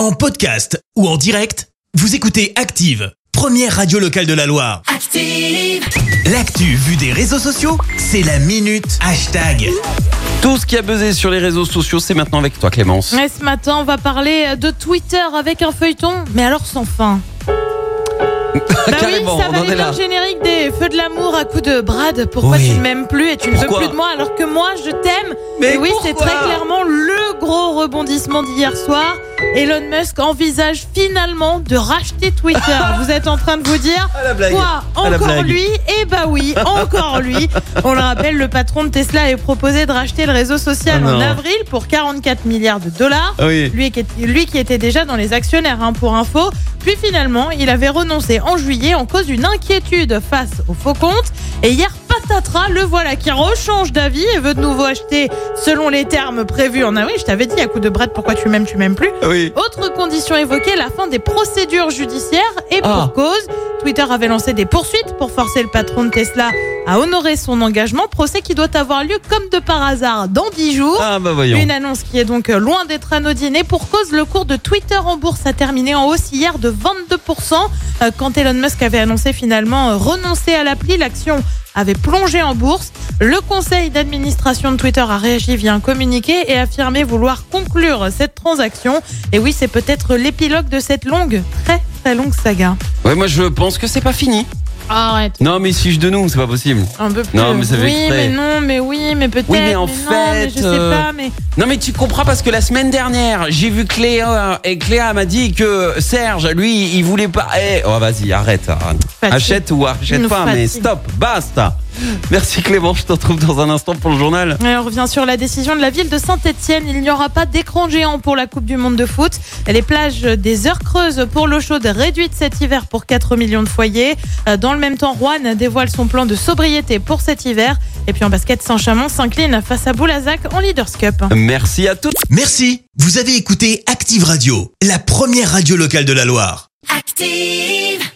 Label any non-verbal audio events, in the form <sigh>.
En podcast ou en direct, vous écoutez Active, première radio locale de la Loire. Active. L'actu vue des réseaux sociaux, c'est la minute hashtag. Tout ce qui a buzzé sur les réseaux sociaux, c'est maintenant avec toi Clémence. Et ce matin, on va parler de Twitter avec un feuilleton, mais alors sans fin. <laughs> Bah Carrément, oui, ça on va en aller est là. dans le générique des Feux de l'amour à coup de Brad. Pourquoi Oui. tu ne m'aimes plus et tu ne veux plus de moi alors que moi je t'aime? Mais Et oui, c'est très clairement le gros rebondissement d'hier soir. Elon Musk envisage finalement de racheter Twitter. <laughs> vous êtes en train de vous dire la blague. quoi Encore lui? Eh bah oui, <laughs> encore lui. On le rappelle, le patron de Tesla avait proposé de racheter le réseau social Ah en avril pour 44 milliards de dollars. Ah oui. Lui qui, était, lui qui était déjà dans les actionnaires, hein, pour info. Puis finalement, il avait renoncé en juillet en cause d'une inquiétude face aux faux comptes. Et hier, patatras, le voilà qui rechange d'avis et veut de nouveau acheter selon les termes prévus en avril. Je t'avais dit à coup de Brad, pourquoi tu m'aimes, tu m'aimes plus. Oui. Autre condition évoquée, la fin des procédures judiciaires et pour Ah. cause. Twitter avait lancé des poursuites pour forcer le patron de Tesla à honorer son engagement. Procès qui doit avoir lieu comme de par hasard dans 10 jours. Ah bah voyons. Une annonce qui est donc loin d'être anodine. Et pour cause, le cours de Twitter en bourse a terminé en hausse hier de 22%. Euh, Quand Elon Musk avait annoncé finalement euh, renoncer à l'appli, l'action avait plongé en bourse. Le conseil d'administration de Twitter a réagi via un communiqué et affirmé vouloir conclure cette transaction. Et oui, c'est peut-être l'épilogue de cette longue, très très longue saga. Ouais, moi je pense que c'est pas fini. Arrête. Non, mais fiche de nous, c'est pas possible. Un peu plus. Non, mais ça fait oui, exprès. mais non, mais oui, mais peut-être. Oui, mais en non, mais fait, je sais euh, pas, mais. Non, mais tu comprends parce que la semaine dernière, j'ai vu Cléa et Cléa m'a dit que Serge, lui, il voulait pas. Eh, oh, vas-y, arrête. arrête. Fatigue. Achète ou achète Nous pas, mais stop, basta. Merci Clément, je te retrouve dans un instant pour le journal. Et on revient sur la décision de la ville de Saint-Etienne. Il n'y aura pas d'écran géant pour la Coupe du Monde de foot. Les plages des heures creuses pour l'eau chaude réduites cet hiver pour 4 millions de foyers. Euh, Dans le même temps, Rouen dévoile son plan de sobriété pour cet hiver. Et puis en basket, Saint-Chamond s'incline face à Boulazac en Leaders Cup. Merci à toutes. Merci, vous avez écouté Active Radio, la première radio locale de la Loire. Active.